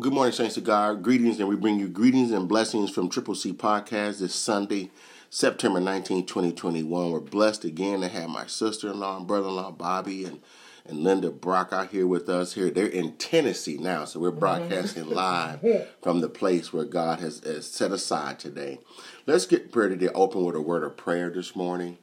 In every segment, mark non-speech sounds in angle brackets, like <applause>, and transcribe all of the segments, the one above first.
Well, good morning, Saints of God. Greetings, and we bring you greetings and blessings from Triple C Podcast this Sunday, September 19, 2021. We're blessed again to have my sister in law and brother in law, Bobby, and, and Linda Brock out here with us here. They're in Tennessee now, so we're mm-hmm. broadcasting <laughs> live from the place where God has, has set aside today. Let's get ready to open with a word of prayer this morning.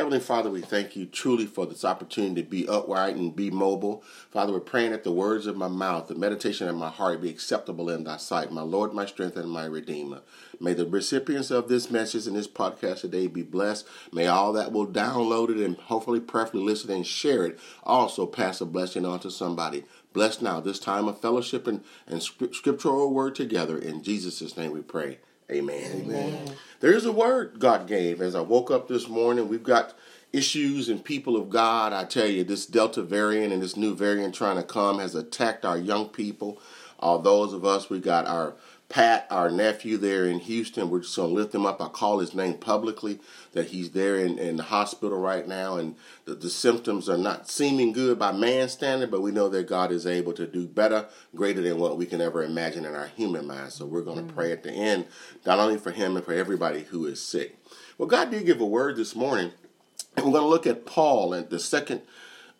Heavenly Father, we thank you truly for this opportunity to be upright and be mobile. Father, we're praying that the words of my mouth, the meditation of my heart be acceptable in thy sight, my Lord, my strength, and my Redeemer. May the recipients of this message and this podcast today be blessed. May all that will download it and hopefully prayerfully listen and share it also pass a blessing on to somebody. Bless now this time of fellowship and, and scriptural word together. In Jesus' name we pray. Amen. Amen. There's a word God gave as I woke up this morning. We've got issues and people of God. I tell you, this Delta variant and this new variant trying to come has attacked our young people. All those of us, we got our Pat, our nephew there in Houston, we're just going to lift him up. I call his name publicly that he's there in, in the hospital right now, and the, the symptoms are not seeming good by man's standard, but we know that God is able to do better, greater than what we can ever imagine in our human mind. So we're going to mm-hmm. pray at the end, not only for him and for everybody who is sick. Well, God did give a word this morning, and we're going to look at Paul and the second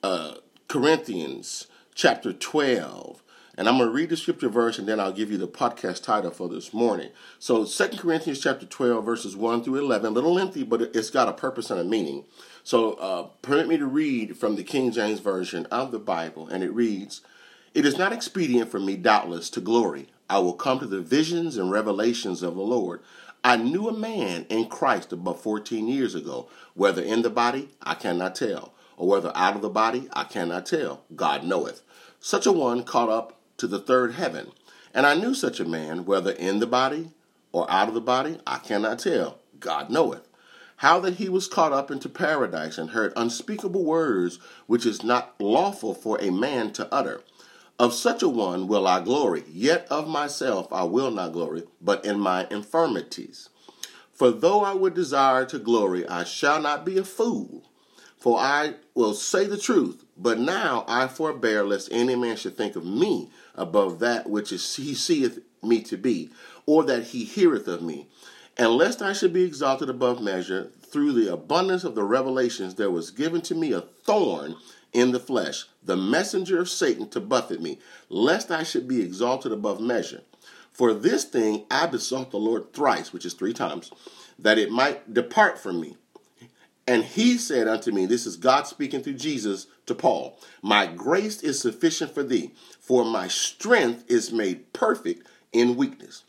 uh, Corinthians chapter 12 and I'm going to read the scripture verse and then I'll give you the podcast title for this morning. So 2 Corinthians chapter 12 verses 1 through 11, a little lengthy, but it's got a purpose and a meaning. So uh, permit me to read from the King James Version of the Bible, and it reads, It is not expedient for me, doubtless, to glory. I will come to the visions and revelations of the Lord. I knew a man in Christ about 14 years ago, whether in the body, I cannot tell, or whether out of the body, I cannot tell. God knoweth. Such a one caught up to the third heaven. And I knew such a man, whether in the body or out of the body, I cannot tell. God knoweth. How that he was caught up into paradise and heard unspeakable words which is not lawful for a man to utter. Of such a one will I glory, yet of myself I will not glory, but in my infirmities. For though I would desire to glory, I shall not be a fool. For I will say the truth, but now I forbear lest any man should think of me above that which is, he seeth me to be, or that he heareth of me. And lest I should be exalted above measure, through the abundance of the revelations there was given to me a thorn in the flesh, the messenger of Satan to buffet me, lest I should be exalted above measure. For this thing I besought the Lord thrice, which is three times, that it might depart from me. And he said unto me, This is God speaking through Jesus to Paul, My grace is sufficient for thee, for my strength is made perfect in weakness.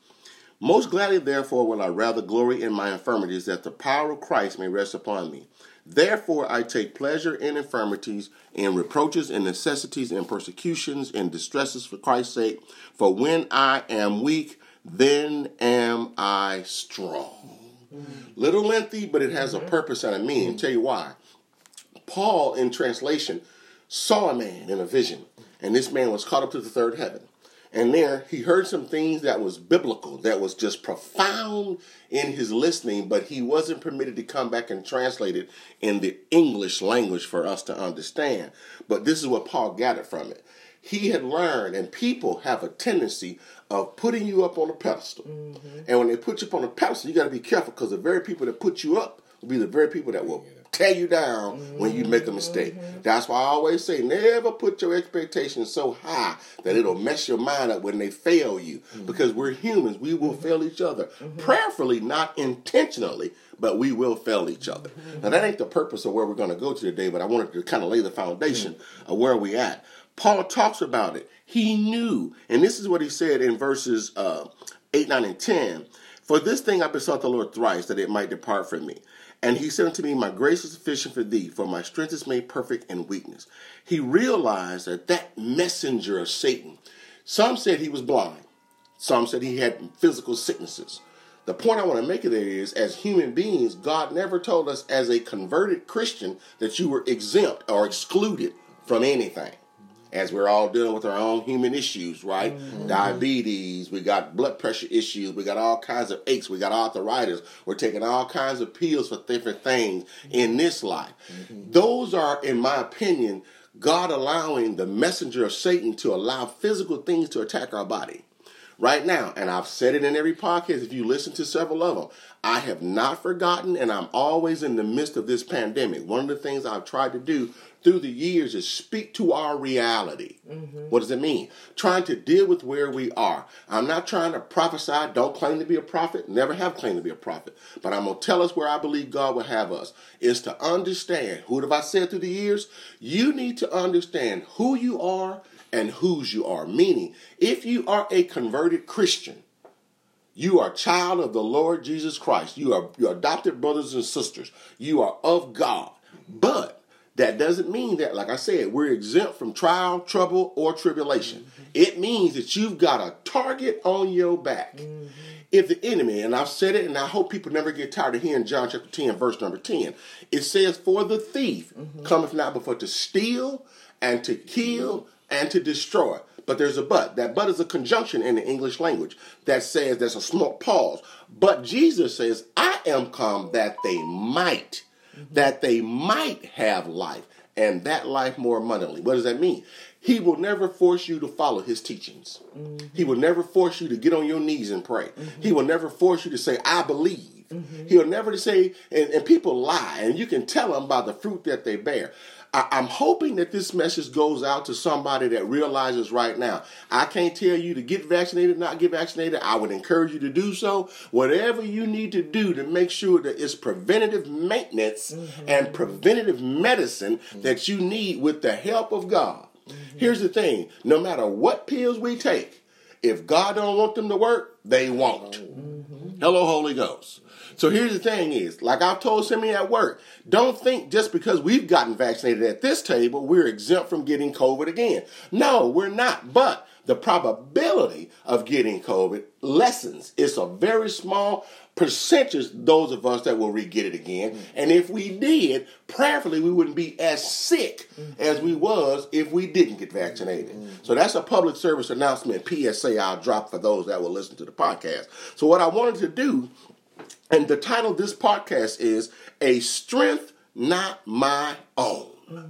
Most gladly, therefore, will I rather glory in my infirmities, that the power of Christ may rest upon me. Therefore, I take pleasure in infirmities, in reproaches, in necessities, in persecutions, in distresses for Christ's sake. For when I am weak, then am I strong. Little lengthy, but it has a mm-hmm. purpose and a meaning. Tell you why. Paul, in translation, saw a man in a vision, and this man was caught up to the third heaven. And there he heard some things that was biblical, that was just profound in his listening, but he wasn't permitted to come back and translate it in the English language for us to understand. But this is what Paul gathered from it. He had learned, and people have a tendency of putting you up on a pedestal. Mm-hmm. And when they put you up on a pedestal, you got to be careful because the very people that put you up will be the very people that will tear you down mm-hmm. when you make a mistake. Mm-hmm. That's why I always say never put your expectations so high that it'll mess your mind up when they fail you. Mm-hmm. Because we're humans, we will mm-hmm. fail each other. Mm-hmm. Prayerfully, not intentionally, but we will fail each other. Mm-hmm. Now that ain't the purpose of where we're going to go to today, but I wanted to kind of lay the foundation of where we at. Paul talks about it. He knew, and this is what he said in verses uh, 8, 9, and 10. For this thing I besought the Lord thrice, that it might depart from me. And he said unto me, My grace is sufficient for thee, for my strength is made perfect in weakness. He realized that that messenger of Satan, some said he was blind, some said he had physical sicknesses. The point I want to make there is, as human beings, God never told us as a converted Christian that you were exempt or excluded from anything as we're all dealing with our own human issues, right? Mm-hmm. Diabetes, we got blood pressure issues, we got all kinds of aches, we got arthritis, we're taking all kinds of pills for different things in this life. Mm-hmm. Those are, in my opinion, God allowing the messenger of Satan to allow physical things to attack our body. Right now, and I've said it in every podcast, if you listen to several of them, I have not forgotten, and I'm always in the midst of this pandemic. One of the things I've tried to do through the years is speak to our reality. Mm-hmm. What does it mean? Trying to deal with where we are. I'm not trying to prophesy, don't claim to be a prophet, never have claimed to be a prophet, but I'm going to tell us where I believe God will have us is to understand. Who have I said through the years? You need to understand who you are and whose you are. Meaning, if you are a converted Christian, you are a child of the Lord Jesus Christ. You are your adopted brothers and sisters. You are of God. But that doesn't mean that, like I said, we're exempt from trial, trouble, or tribulation. Mm-hmm. It means that you've got a target on your back. Mm-hmm. If the enemy, and I've said it, and I hope people never get tired of hearing John chapter 10, verse number 10, it says, For the thief mm-hmm. cometh not before to steal and to kill and to destroy. But there's a but. That but is a conjunction in the English language that says there's a small pause. But Jesus says, I am come that they might, mm-hmm. that they might have life, and that life more abundantly. What does that mean? He will never force you to follow his teachings. Mm-hmm. He will never force you to get on your knees and pray. Mm-hmm. He will never force you to say, I believe. Mm-hmm. He'll never say, and, and people lie, and you can tell them by the fruit that they bear. I, am hoping that this message goes out to somebody that realizes right now. I can't tell you to get vaccinated, not get vaccinated. I would encourage you to do so. Whatever you need to do to make sure that it's preventative maintenance mm-hmm. and preventative medicine mm-hmm. that you need with the help of God. Mm-hmm. Here's the thing: no matter what pills we take, if God don't want them to work, they won't. Mm-hmm. Hello, Holy Ghost. So here's the thing is, like I've told somebody at work, don't think just because we've gotten vaccinated at this table, we're exempt from getting COVID again. No, we're not. But the probability of getting COVID lessens. It's a very small percentage, those of us that will re-get it again. Mm-hmm. And if we did, prayerfully, we wouldn't be as sick mm-hmm. as we was if we didn't get vaccinated. Mm-hmm. So that's a public service announcement, PSA I'll drop for those that will listen to the podcast. So what I wanted to do and the title of this podcast is A Strength Not My Own. Mm.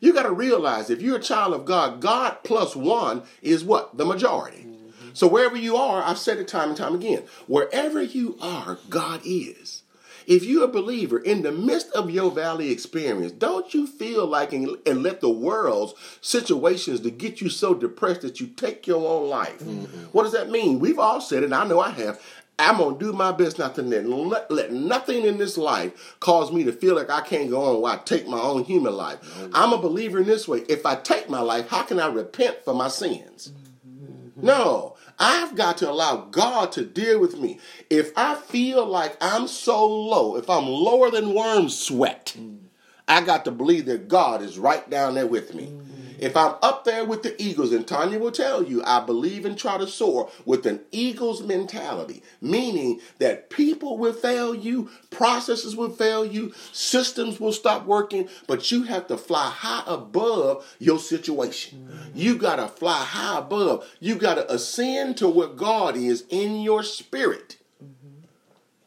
You got to realize if you're a child of God, God plus one is what? The majority. Mm-hmm. So wherever you are, I've said it time and time again, wherever you are, God is. If you're a believer in the midst of your valley experience, don't you feel like and, and let the world's situations to get you so depressed that you take your own life? Mm-hmm. What does that mean? We've all said it, I know I have. I'm gonna do my best not to let, let nothing in this life cause me to feel like I can't go on while I take my own human life. Mm-hmm. I'm a believer in this way. If I take my life, how can I repent for my sins? Mm-hmm. No, I've got to allow God to deal with me. If I feel like I'm so low, if I'm lower than worm sweat, mm-hmm. I got to believe that God is right down there with me. Mm-hmm. If I'm up there with the Eagles, and Tanya will tell you, I believe and try to soar with an Eagles mentality, meaning that people will fail you, processes will fail you, systems will stop working, but you have to fly high above your situation. Mm-hmm. You got to fly high above. You got to ascend to what God is in your spirit. Mm-hmm.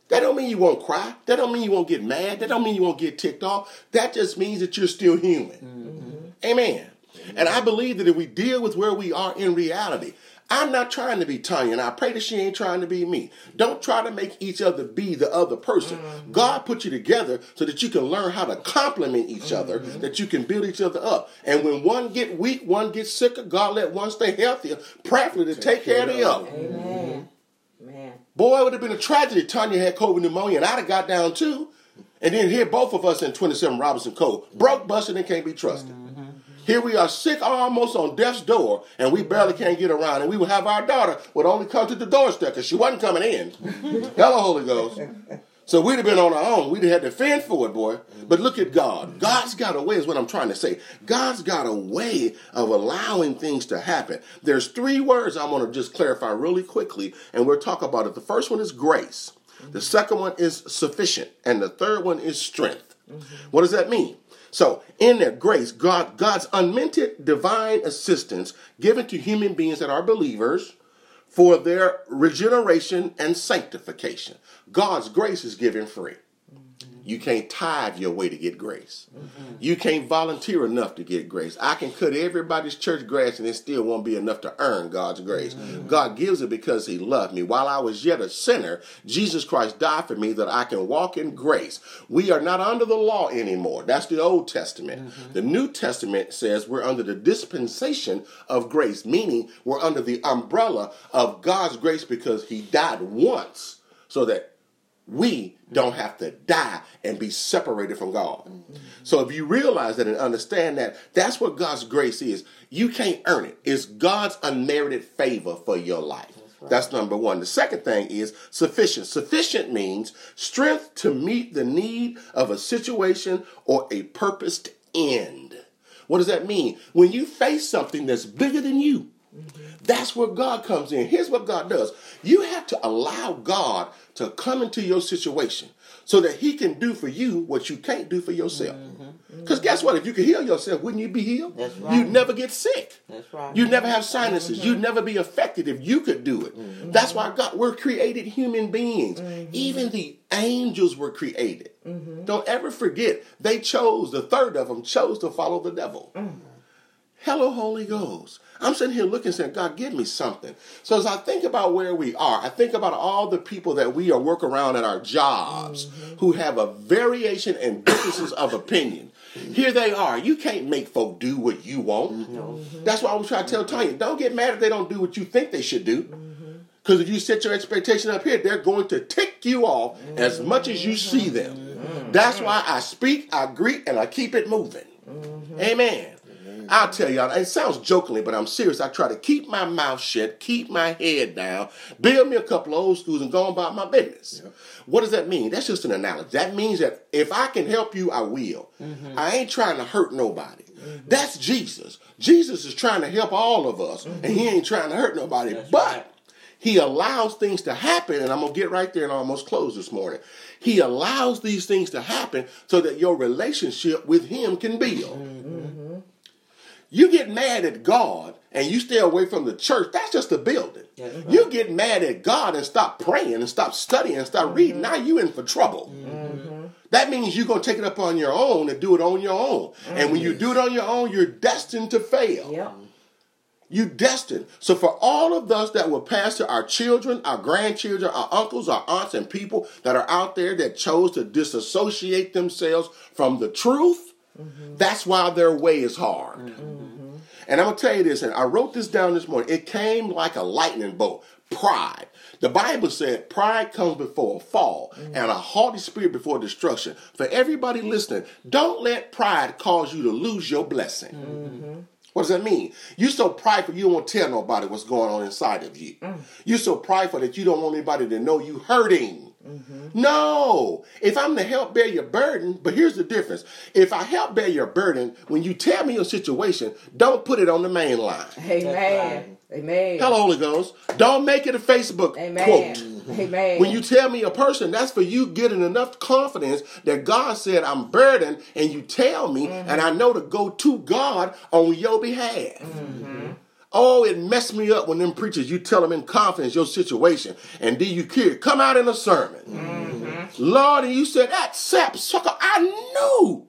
That don't mean you won't cry. That don't mean you won't get mad. That don't mean you won't get ticked off. That just means that you're still human. Mm-hmm. Amen. And I believe that if we deal with where we are in reality, I'm not trying to be Tanya, and I pray that she ain't trying to be me. Don't try to make each other be the other person. Mm-hmm. God put you together so that you can learn how to complement each mm-hmm. other, that you can build each other up. And when one get weak, one gets sicker, God let one stay healthier, prayerfully to take, take care of the other. Amen. Man. Boy, it would have been a tragedy. Tanya had COVID pneumonia, and I'd have got down too. And then here, both of us in 27 Robinson Cove, broke, busted, and can't be trusted. Mm-hmm. Here we are sick almost on death's door, and we barely can't get around. And we would have our daughter would only come to the doorstep because she wasn't coming in. <laughs> Hello, Holy Ghost. So we'd have been on our own. We'd have had to fend for it, boy. But look at God. God's got a way, is what I'm trying to say. God's got a way of allowing things to happen. There's three words I want to just clarify really quickly, and we'll talk about it. The first one is grace. The second one is sufficient. And the third one is strength. Mm-hmm. What does that mean? So, in their grace, God, God's unmerited divine assistance given to human beings that are believers for their regeneration and sanctification. God's grace is given free. You can't tithe your way to get grace. Mm-hmm. You can't volunteer enough to get grace. I can cut everybody's church grass and it still won't be enough to earn God's grace. Mm-hmm. God gives it because He loved me. While I was yet a sinner, Jesus Christ died for me that I can walk in grace. We are not under the law anymore. That's the Old Testament. Mm-hmm. The New Testament says we're under the dispensation of grace, meaning we're under the umbrella of God's grace because He died once so that we don't have to die and be separated from God. Mm-hmm. So if you realize that and understand that, that's what God's grace is. You can't earn it. It's God's unmerited favor for your life. That's, right. that's number one. The second thing is sufficient. Sufficient means strength to meet the need of a situation or a purposed end. What does that mean? When you face something that's bigger than you, mm-hmm. that's where God comes in. Here's what God does you have to allow God to come into your situation so that he can do for you what you can't do for yourself. Because mm-hmm. guess what? If you could heal yourself, wouldn't you be healed? That's right. You'd never get sick. That's right. You'd never have sinuses. Mm-hmm. You'd never be affected if you could do it. Mm-hmm. That's why God, we're created human beings. Mm-hmm. Even the angels were created. Mm-hmm. Don't ever forget, they chose, the third of them chose to follow the devil. Hello, Holy Ghost. I'm sitting here looking saying, God, give me something. So as I think about where we are, I think about all the people that we are work around at our jobs mm-hmm. who have a variation and differences of opinion. Here they are. You can't make folk do what you want. Mm-hmm. That's why I was trying to tell Tanya, don't get mad if they don't do what you think they should do. Because if you set your expectation up here, they're going to tick you off as much as you see them. That's why I speak, I greet, and I keep it moving. Amen. I'll tell y'all, it sounds jokingly, but I'm serious. I try to keep my mouth shut, keep my head down, build me a couple of old schools, and go about my business. Yep. What does that mean? That's just an analogy. That means that if I can help you, I will. Mm-hmm. I ain't trying to hurt nobody. Mm-hmm. That's Jesus. Jesus is trying to help all of us, mm-hmm. and he ain't trying to hurt nobody. That's but right. he allows things to happen, and I'm gonna get right there and almost close this morning. He allows these things to happen so that your relationship with him can build. Mm-hmm. You get mad at God and you stay away from the church, that's just a building. Mm-hmm. You get mad at God and stop praying and stop studying and stop mm-hmm. reading, now you in for trouble. Mm-hmm. That means you're going to take it up on your own and do it on your own. And when you do it on your own, you're destined to fail. Yep. You destined. So for all of us that will pastor our children, our grandchildren, our uncles, our aunts, and people that are out there that chose to disassociate themselves from the truth, Mm-hmm. That's why their way is hard. Mm-hmm. And I'm going to tell you this, and I wrote this down this morning. It came like a lightning bolt. Pride. The Bible said pride comes before a fall mm-hmm. and a haughty spirit before destruction. For everybody listening, don't let pride cause you to lose your blessing. Mm-hmm. What does that mean? You're so prideful you don't tell nobody what's going on inside of you. Mm. You're so prideful that you don't want anybody to know you hurting. Mm-hmm. No, if I'm to help bear your burden, but here's the difference. If I help bear your burden, when you tell me your situation, don't put it on the main line. Amen. Amen. Hello, Holy Ghost. Don't make it a Facebook Amen. quote. Amen. When you tell me a person, that's for you getting enough confidence that God said I'm burdened, and you tell me, mm-hmm. and I know to go to God on your behalf. Mm-hmm. Oh, it messed me up when them preachers, you tell them in confidence your situation, and then you care, come out in a sermon. Mm-hmm. Lord, and you said, that sap sucker, I knew.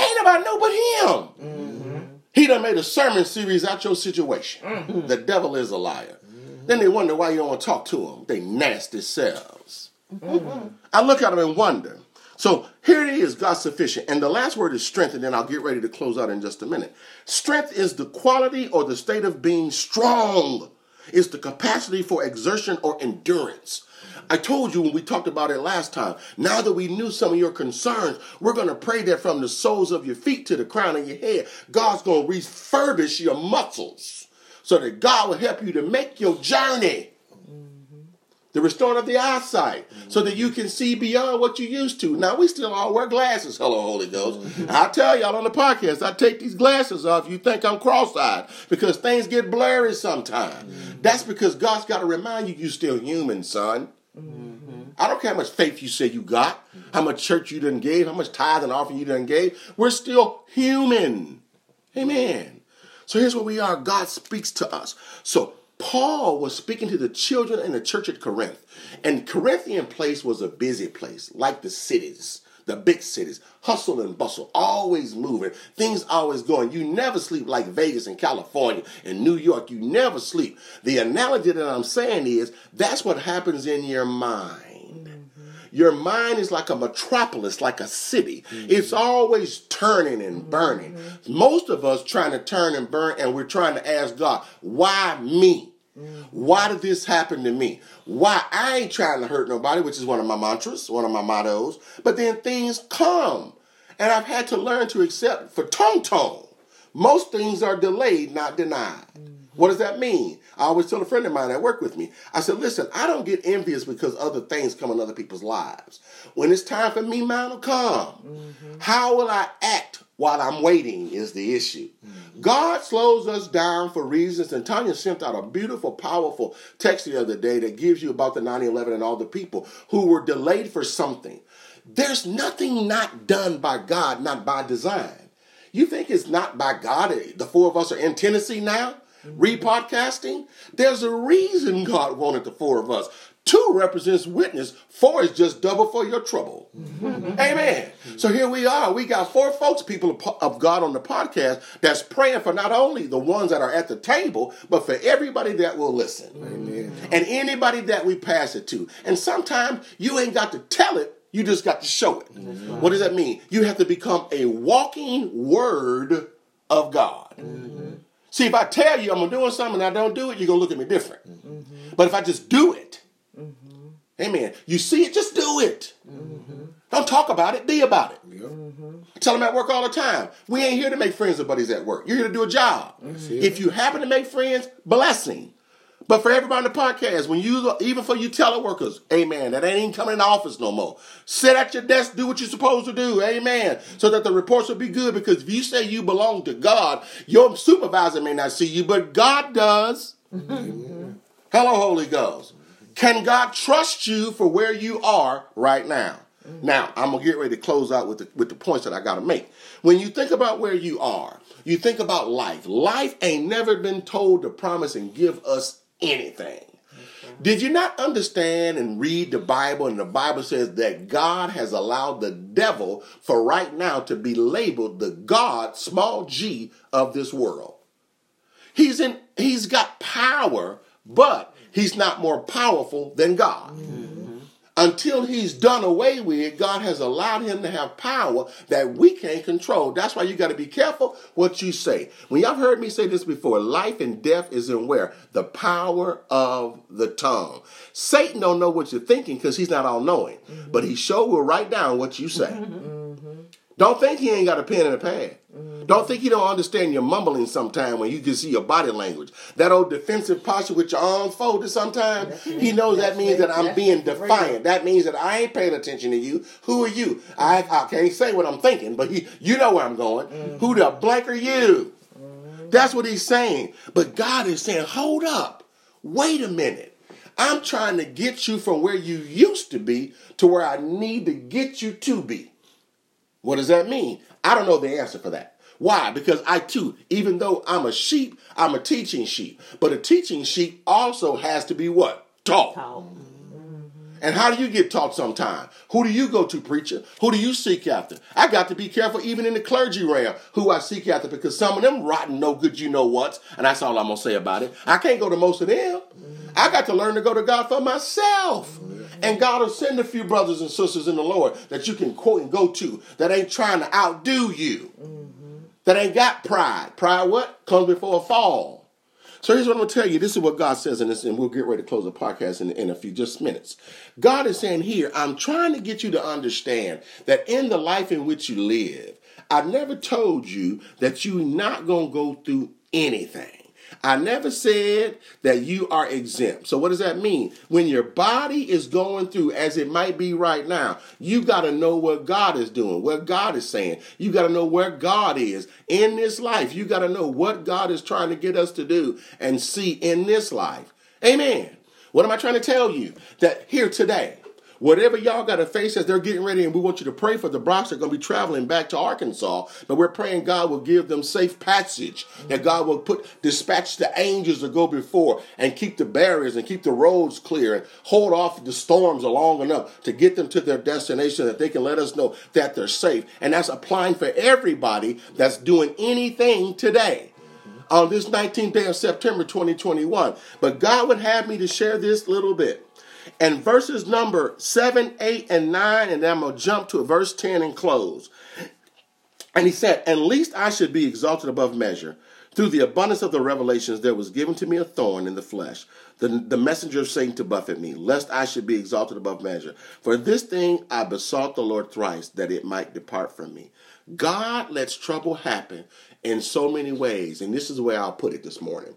Ain't nobody know but him. Mm-hmm. He done made a sermon series out your situation. Mm-hmm. The devil is a liar. Then they wonder why you don't want to talk to them. They nasty selves. Mm-hmm. I look at them and wonder, so here it is, God's sufficient. And the last word is strength, and then I'll get ready to close out in just a minute. Strength is the quality or the state of being strong, it's the capacity for exertion or endurance. I told you when we talked about it last time. Now that we knew some of your concerns, we're going to pray that from the soles of your feet to the crown of your head, God's going to refurbish your muscles so that God will help you to make your journey the restoring of the eyesight, mm-hmm. so that you can see beyond what you used to. Now we still all wear glasses. Hello, Holy Ghost. Mm-hmm. I tell y'all on the podcast, I take these glasses off. You think I'm cross-eyed because things get blurry sometimes. Mm-hmm. That's because God's got to remind you you're still human, son. Mm-hmm. I don't care how much faith you say you got, how much church you done gave, how much tithe and offering you done gave. We're still human. Amen. So here's what we are. God speaks to us. So Paul was speaking to the children in the church at Corinth. And Corinthian place was a busy place, like the cities, the big cities, hustle and bustle, always moving, things always going. You never sleep like Vegas in California, and New York. You never sleep. The analogy that I'm saying is that's what happens in your mind. Your mind is like a metropolis, like a city. Mm-hmm. It's always turning and burning. Mm-hmm. Most of us trying to turn and burn, and we're trying to ask God, why me? Why did this happen to me? Why I ain't trying to hurt nobody, which is one of my mantras, one of my mottos. But then things come. And I've had to learn to accept for tone tone. Most things are delayed, not denied. Mm-hmm. What does that mean? I always tell a friend of mine that work with me, I said, listen, I don't get envious because other things come in other people's lives. When it's time for me, mine will come. Mm-hmm. How will I act while I'm waiting is the issue. Mm-hmm. God slows us down for reasons, and Tanya sent out a beautiful, powerful text the other day that gives you about the 9 11 and all the people who were delayed for something. There's nothing not done by God, not by design. You think it's not by God? The four of us are in Tennessee now? repodcasting. There's a reason God wanted the four of us. Two represents witness. Four is just double for your trouble. Amen. So here we are. We got four folks, people of God on the podcast, that's praying for not only the ones that are at the table, but for everybody that will listen. Amen. And anybody that we pass it to. And sometimes you ain't got to tell it, you just got to show it. What does that mean? You have to become a walking word of God. Mm-hmm. See, if I tell you I'm doing something and I don't do it, you're going to look at me different. Mm-hmm. But if I just do it, mm-hmm. Amen, you see it, just do it. Mm-hmm. Don't talk about it, be about it. Yep. I tell them at work all the time, we ain't here to make friends with buddies at work. You're here to do a job. If you happen to make friends, blessing. But for everybody on the podcast, when you even for you teleworkers, amen, that ain't even coming in the office no more. Sit at your desk, do what you're supposed to do, amen. So that the reports will be good. Because if you say you belong to God, your supervisor may not see you, but God does. Hello, Holy Ghost. Can God trust you for where you are right now? Mm-hmm. Now, I'm gonna get ready to close out with the with the points that I gotta make. When you think about where you are, you think about life. Life ain't never been told to promise and give us anything. Did you not understand and read the Bible? And the Bible says that God has allowed the devil for right now to be labeled the God, small g, of this world. He's in, he's got power, but he's not more powerful than God. Mm-hmm until he's done away with, God has allowed him to have power that we can't control. That's why you got to be careful what you say. When y'all heard me say this before, life and death is in where? The power of the tongue. Satan don't know what you're thinking because he's not all knowing, mm-hmm. but he sure will write down what you say. Mm-hmm. Don't think he ain't got a pen and a pad. Mm-hmm. Don't think he don't understand your mumbling sometime when you can see your body language. That old defensive posture with your arms folded sometimes, he knows that means that I'm being defiant. That means that I ain't paying attention to you. Who are you? I, I can't say what I'm thinking, but he, you know where I'm going. Mm-hmm. Who the blank are you? Mm-hmm. That's what he's saying. But God is saying, hold up. Wait a minute. I'm trying to get you from where you used to be to where I need to get you to be. What does that mean? I don't know the answer for that. Why? Because I too, even though I'm a sheep, I'm a teaching sheep. But a teaching sheep also has to be what? Taught. Mm-hmm. And how do you get taught sometime? Who do you go to, preacher? Who do you seek after? I got to be careful even in the clergy realm who I seek after because some of them rotten, no good, you know what? And that's all I'm going to say about it. I can't go to most of them. I got to learn to go to God for myself. Mm-hmm. And God will send a few brothers and sisters in the Lord that you can quote and go to that ain't trying to outdo you. Mm-hmm. That ain't got pride. Pride what? Comes before a fall. So here's what I'm going to tell you. This is what God says in this, and we'll get ready to close the podcast in, in a few just minutes. God is saying here, I'm trying to get you to understand that in the life in which you live, I've never told you that you're not going to go through anything. I never said that you are exempt. So, what does that mean? When your body is going through, as it might be right now, you got to know what God is doing, what God is saying. You got to know where God is in this life. You got to know what God is trying to get us to do and see in this life. Amen. What am I trying to tell you? That here today, Whatever y'all got to face as they're getting ready, and we want you to pray for the Brocks. They're going to be traveling back to Arkansas, but we're praying God will give them safe passage. That God will put dispatch the angels to go before and keep the barriers and keep the roads clear and hold off the storms long enough to get them to their destination that they can let us know that they're safe. And that's applying for everybody that's doing anything today on this 19th day of September 2021. But God would have me to share this little bit. And verses number 7, 8, and 9, and then I'm going to jump to verse 10 and close. And he said, At least I should be exalted above measure. Through the abundance of the revelations, there was given to me a thorn in the flesh, the, the messenger of Satan to buffet me, lest I should be exalted above measure. For this thing I besought the Lord thrice, that it might depart from me. God lets trouble happen in so many ways, and this is the way I'll put it this morning.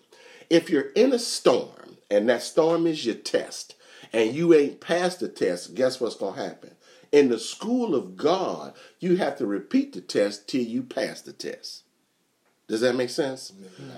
If you're in a storm, and that storm is your test, and you ain't passed the test, guess what's going to happen? In the school of God, you have to repeat the test till you pass the test. Does that make sense?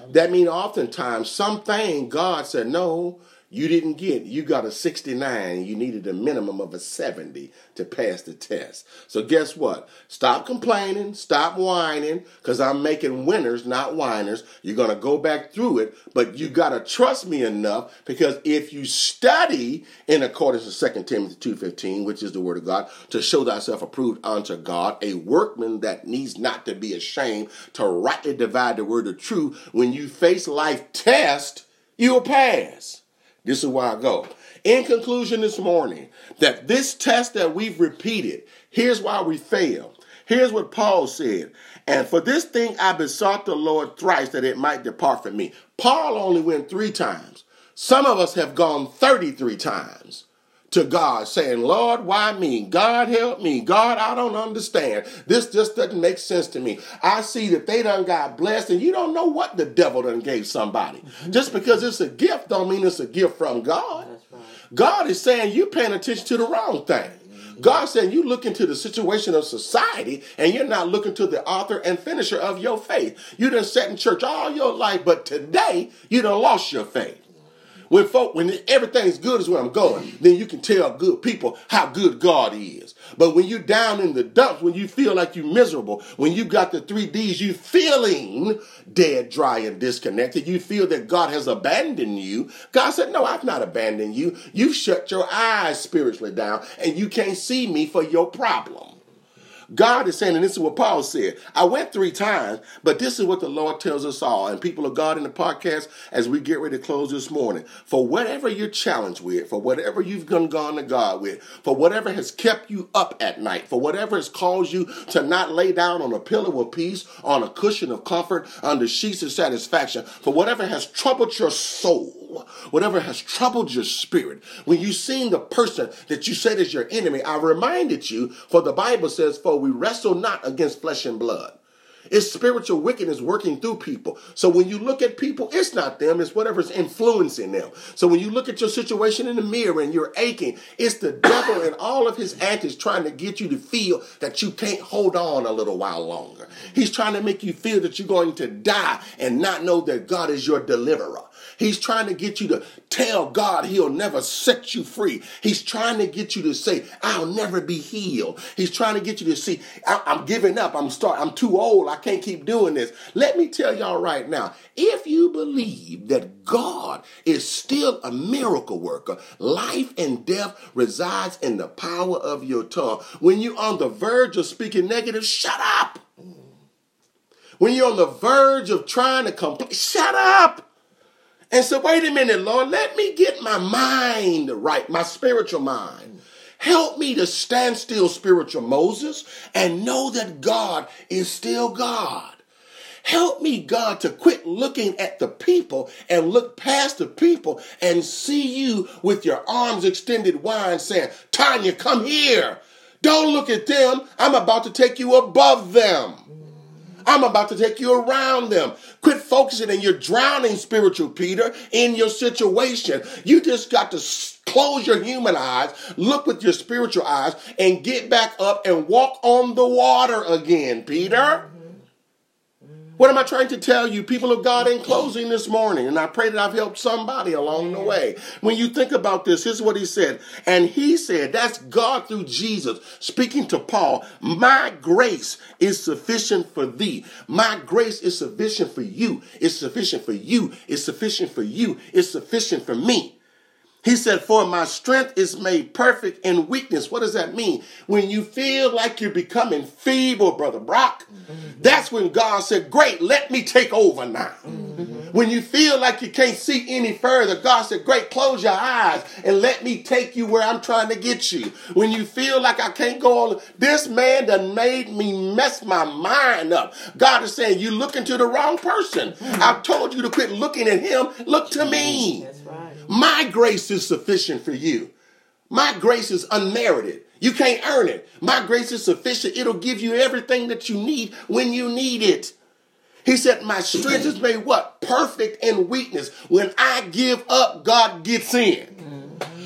That means oftentimes something God said, no, you didn't get. You got a 69. You needed a minimum of a 70 to pass the test. So guess what? Stop complaining. Stop whining because I'm making winners, not whiners. You're going to go back through it, but you got to trust me enough because if you study in accordance to 2 Timothy 2.15, which is the word of God, to show thyself approved unto God, a workman that needs not to be ashamed to rightly divide the word of truth, when you face life test, you'll pass. This is where I go. In conclusion this morning, that this test that we've repeated, here's why we fail. Here's what Paul said. And for this thing I besought the Lord thrice that it might depart from me. Paul only went three times. Some of us have gone 33 times to God saying, Lord, why me? God help me. God, I don't understand. This just doesn't make sense to me. I see that they done got blessed and you don't know what the devil done gave somebody. Just because it's a gift don't mean it's a gift from God. God is saying you paying attention to the wrong thing. God saying you look into the situation of society and you're not looking to the author and finisher of your faith. You done sat in church all your life, but today you done lost your faith. When folk, when everything's good is where I'm going, then you can tell good people how good God is. But when you're down in the dumps, when you feel like you're miserable, when you got the three D's, you feeling dead, dry, and disconnected. You feel that God has abandoned you. God said, No, I've not abandoned you. You've shut your eyes spiritually down, and you can't see me for your problem. God is saying, and this is what Paul said. I went three times, but this is what the Lord tells us all. And people of God in the podcast, as we get ready to close this morning, for whatever you're challenged with, for whatever you've gone, to God with, for whatever has kept you up at night, for whatever has caused you to not lay down on a pillow of peace, on a cushion of comfort, under sheets of satisfaction, for whatever has troubled your soul whatever has troubled your spirit, when you've seen the person that you said is your enemy, I reminded you, for the Bible says, For we wrestle not against flesh and blood. It's spiritual wickedness working through people. So when you look at people, it's not them, it's whatever's influencing them. So when you look at your situation in the mirror and you're aching, it's the devil and all of his antics trying to get you to feel that you can't hold on a little while longer. He's trying to make you feel that you're going to die and not know that God is your deliverer. He's trying to get you to tell God he'll never set you free. He's trying to get you to say, I'll never be healed. He's trying to get you to see, I'm giving up. I'm start. I'm too old. I can't keep doing this. Let me tell y'all right now, if you believe that God is still a miracle worker, life and death resides in the power of your tongue. When you're on the verge of speaking negative, shut up. When you're on the verge of trying to complain, shut up and said, wait a minute, Lord, let me get my mind right, my spiritual mind. Help me to stand still, spiritual Moses, and know that God is still God. Help me, God, to quit looking at the people and look past the people and see you with your arms extended wide saying, Tanya, come here. Don't look at them. I'm about to take you above them. I'm about to take you around them. Quit focusing and you're drowning spiritual Peter in your situation. You just got to close your human eyes, look with your spiritual eyes, and get back up and walk on the water again, Peter. What am I trying to tell you, people of God, in closing this morning? And I pray that I've helped somebody along the way. When you think about this, here's what he said. And he said, that's God through Jesus speaking to Paul, my grace is sufficient for thee. My grace is sufficient for you. It's sufficient for you. It's sufficient for you. It's sufficient for me. He said, For my strength is made perfect in weakness. What does that mean? When you feel like you're becoming feeble, Brother Brock, mm-hmm. that's when God said, Great, let me take over now. Mm-hmm. When you feel like you can't see any further, God said, Great, close your eyes and let me take you where I'm trying to get you. When you feel like I can't go on, this man done made me mess my mind up. God is saying, You're looking to the wrong person. Mm-hmm. I've told you to quit looking at him, look to me. That's right. My grace is sufficient for you. My grace is unmerited. You can't earn it. My grace is sufficient. It'll give you everything that you need when you need it. He said, My strength is made what? Perfect in weakness. When I give up, God gets in.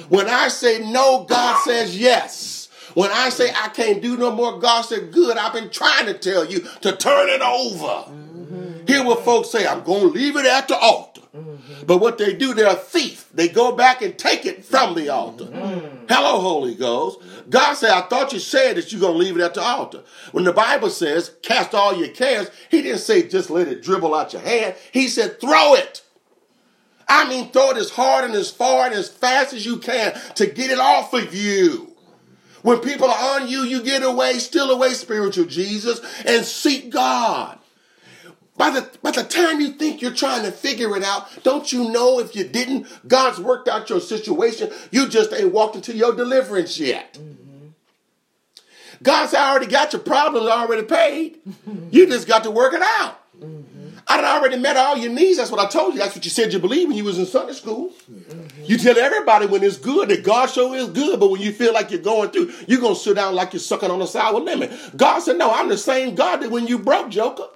When I say no, God says yes. When I say I can't do no more, God said, Good, I've been trying to tell you to turn it over. Hear what folks say, I'm going to leave it at the altar. Mm-hmm. But what they do, they're a thief. They go back and take it from the altar. Mm-hmm. Hello, Holy Ghost. God said, I thought you said that you're going to leave it at the altar. When the Bible says, cast all your cares, he didn't say just let it dribble out your hand. He said, throw it. I mean, throw it as hard and as far and as fast as you can to get it off of you. When people are on you, you get away, still away, spiritual Jesus, and seek God. By the, by the time you think you're trying to figure it out, don't you know if you didn't, God's worked out your situation. You just ain't walked into your deliverance yet. Mm-hmm. God's already got your problems already paid. you just got to work it out. Mm-hmm. I done already met all your needs. That's what I told you. That's what you said you believe when you was in Sunday school. Mm-hmm. You tell everybody when it's good that God show is good, but when you feel like you're going through, you're going to sit down like you're sucking on a sour lemon. God said, no, I'm the same God that when you broke, Joker.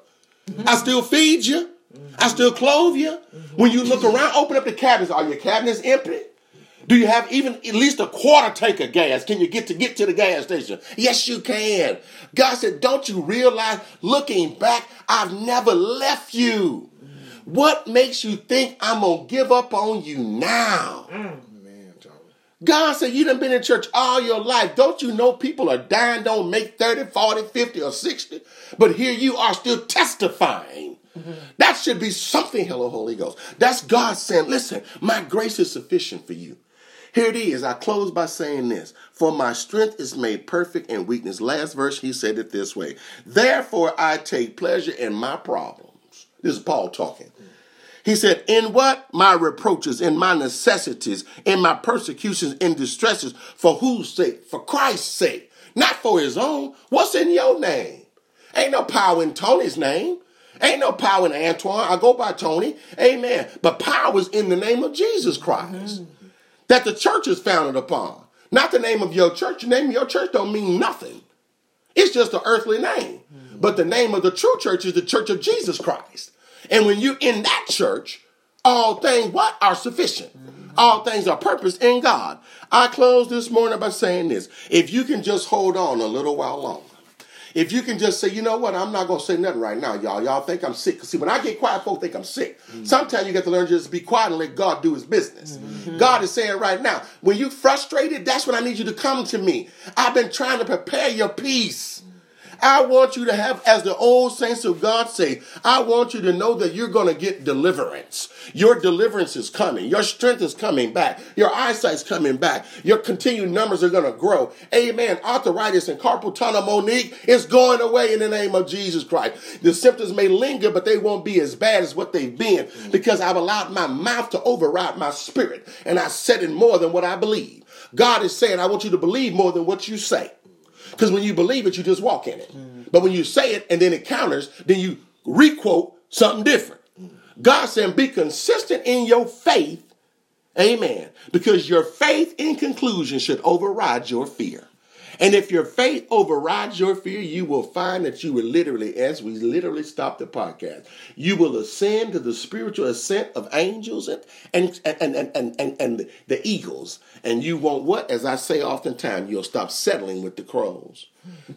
Mm-hmm. I still feed you. Mm-hmm. I still clothe you. Mm-hmm. When you look around, open up the cabinets. Are your cabinets empty? Do you have even at least a quarter tank of gas? Can you get to get to the gas station? Yes, you can. God said, Don't you realize, looking back, I've never left you. What makes you think I'm gonna give up on you now? God said, You done been in church all your life. Don't you know people are dying, don't make 30, 40, 50, or 60? But here you are still testifying. Mm-hmm. That should be something, hello, Holy Ghost. That's God saying, Listen, my grace is sufficient for you. Here it is. I close by saying this For my strength is made perfect in weakness. Last verse, he said it this way Therefore, I take pleasure in my problems. This is Paul talking. He said, In what? My reproaches, in my necessities, in my persecutions, in distresses, for whose sake? For Christ's sake, not for his own. What's in your name? Ain't no power in Tony's name. Ain't no power in Antoine. I go by Tony. Amen. But power is in the name of Jesus Christ mm-hmm. that the church is founded upon. Not the name of your church. The name of your church don't mean nothing. It's just an earthly name. Mm-hmm. But the name of the true church is the church of Jesus Christ. And when you're in that church, all things what are sufficient. Mm-hmm. All things are purposed in God. I close this morning by saying this. If you can just hold on a little while longer, if you can just say, you know what, I'm not gonna say nothing right now, y'all. Y'all think I'm sick. See, when I get quiet, folks think I'm sick. Mm-hmm. Sometimes you get to learn just to be quiet and let God do his business. Mm-hmm. God is saying right now, when you're frustrated, that's when I need you to come to me. I've been trying to prepare your peace. I want you to have, as the old saints of God say, I want you to know that you're going to get deliverance. Your deliverance is coming. Your strength is coming back. Your eyesight's coming back. Your continued numbers are going to grow. Amen. Arthritis and carpal tunnel, Monique, is going away in the name of Jesus Christ. The symptoms may linger, but they won't be as bad as what they've been because I've allowed my mouth to override my spirit and I said it more than what I believe. God is saying, I want you to believe more than what you say. Because when you believe it, you just walk in it. Mm. But when you say it and then it counters, then you requote something different. Mm. God said, be consistent in your faith. Amen. Because your faith in conclusion should override your fear. And if your faith overrides your fear, you will find that you will literally, as we literally stop the podcast, you will ascend to the spiritual ascent of angels and and and and and, and, and the eagles. And you won't what? As I say oftentimes, you'll stop settling with the crows.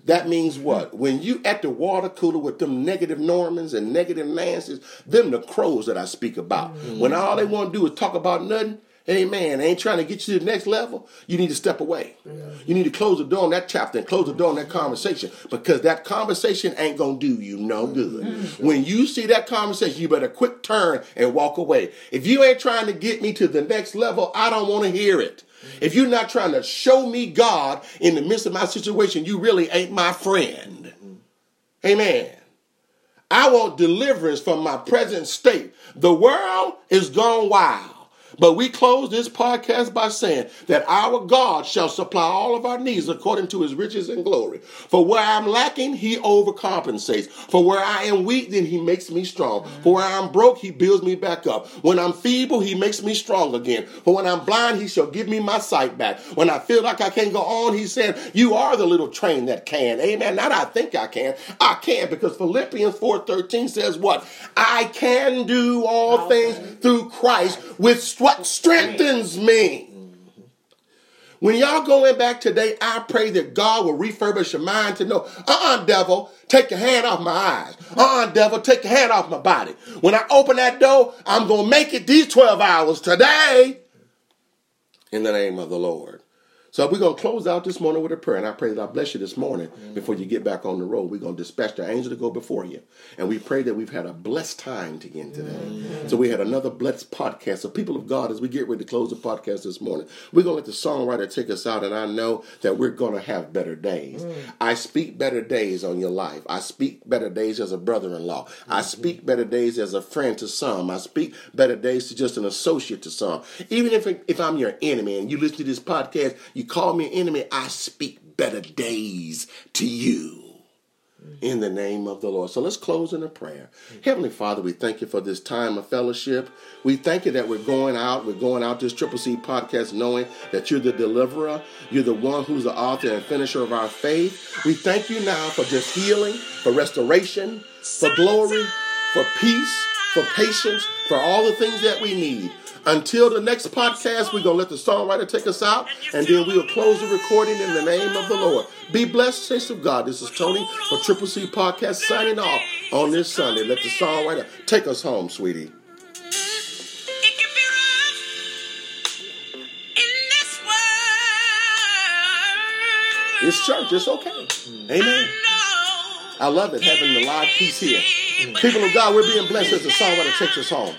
That means what? When you at the water cooler with them negative Normans and negative Nancy's, them the crows that I speak about. Mm-hmm. When all they want to do is talk about nothing, Amen. Ain't trying to get you to the next level. You need to step away. Yeah. You need to close the door on that chapter and close the door on that conversation because that conversation ain't going to do you no good. Mm-hmm. When you see that conversation, you better quick turn and walk away. If you ain't trying to get me to the next level, I don't want to hear it. If you're not trying to show me God in the midst of my situation, you really ain't my friend. Amen. I want deliverance from my present state. The world is gone wild. But we close this podcast by saying that our God shall supply all of our needs according to his riches and glory. For where I'm lacking, he overcompensates. For where I am weak, then he makes me strong. For where I'm broke, he builds me back up. When I'm feeble, he makes me strong again. For when I'm blind, he shall give me my sight back. When I feel like I can't go on, he said, You are the little train that can. Amen. Not I think I can. I can because Philippians 4:13 says what? I can do all things through Christ with strength what strengthens mm-hmm. me. When y'all going back today, I pray that God will refurbish your mind to know, uh-uh, devil, take your hand off my eyes. Uh-uh, devil, take your hand off my body. When I open that door, I'm going to make it these 12 hours today in the name of the Lord. So we're going to close out this morning with a prayer. And I pray that I bless you this morning before you get back on the road. We're going to dispatch the angel to go before you. And we pray that we've had a blessed time today. So we had another blessed podcast. So people of God, as we get ready to close the podcast this morning, we're going to let the songwriter take us out. And I know that we're going to have better days. Mm. I speak better days on your life. I speak better days as a brother-in-law. Mm-hmm. I speak better days as a friend to some. I speak better days to just an associate to some. Even if, if I'm your enemy and you listen to this podcast, you call me an enemy, I speak better days to you in the name of the Lord. So let's close in a prayer. Heavenly Father, we thank you for this time of fellowship. We thank you that we're going out, we're going out this Triple C podcast knowing that you're the deliverer, you're the one who's the author and finisher of our faith. We thank you now for just healing, for restoration, for glory, for peace, for patience, for all the things that we need. Until the next podcast, we're going to let the songwriter take us out, and then we'll close the recording in the name of the Lord. Be blessed, saints of God. This is Tony for Triple C Podcast signing off on this Sunday. Let the songwriter take us home, sweetie. In this world. It's church. It's okay. Amen. I love it having the live piece here. People of God, we're being blessed as the songwriter takes us home.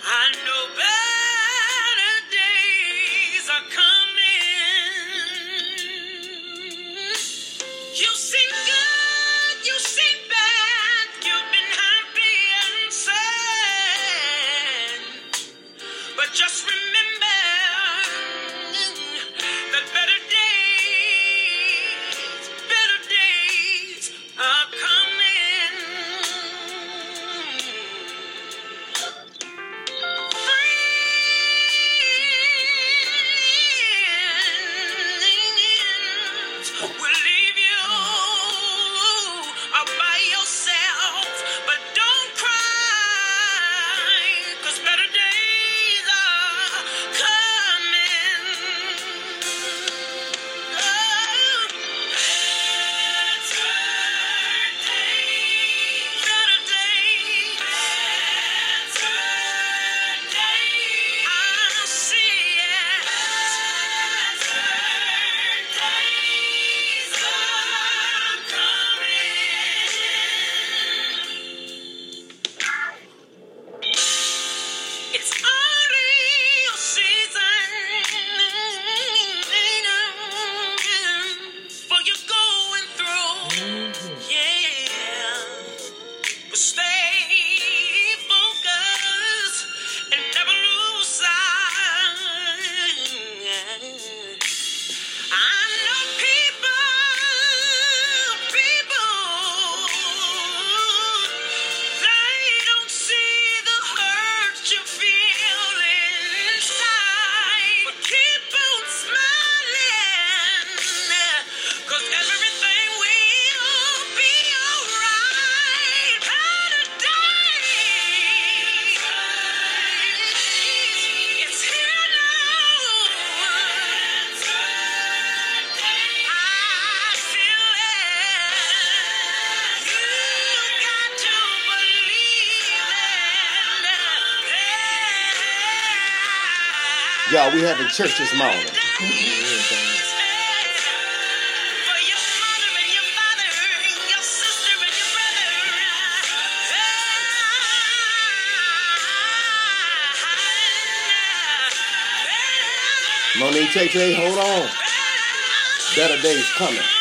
Y'all. We having church this morning. Monique Tay, hold on. Better days coming.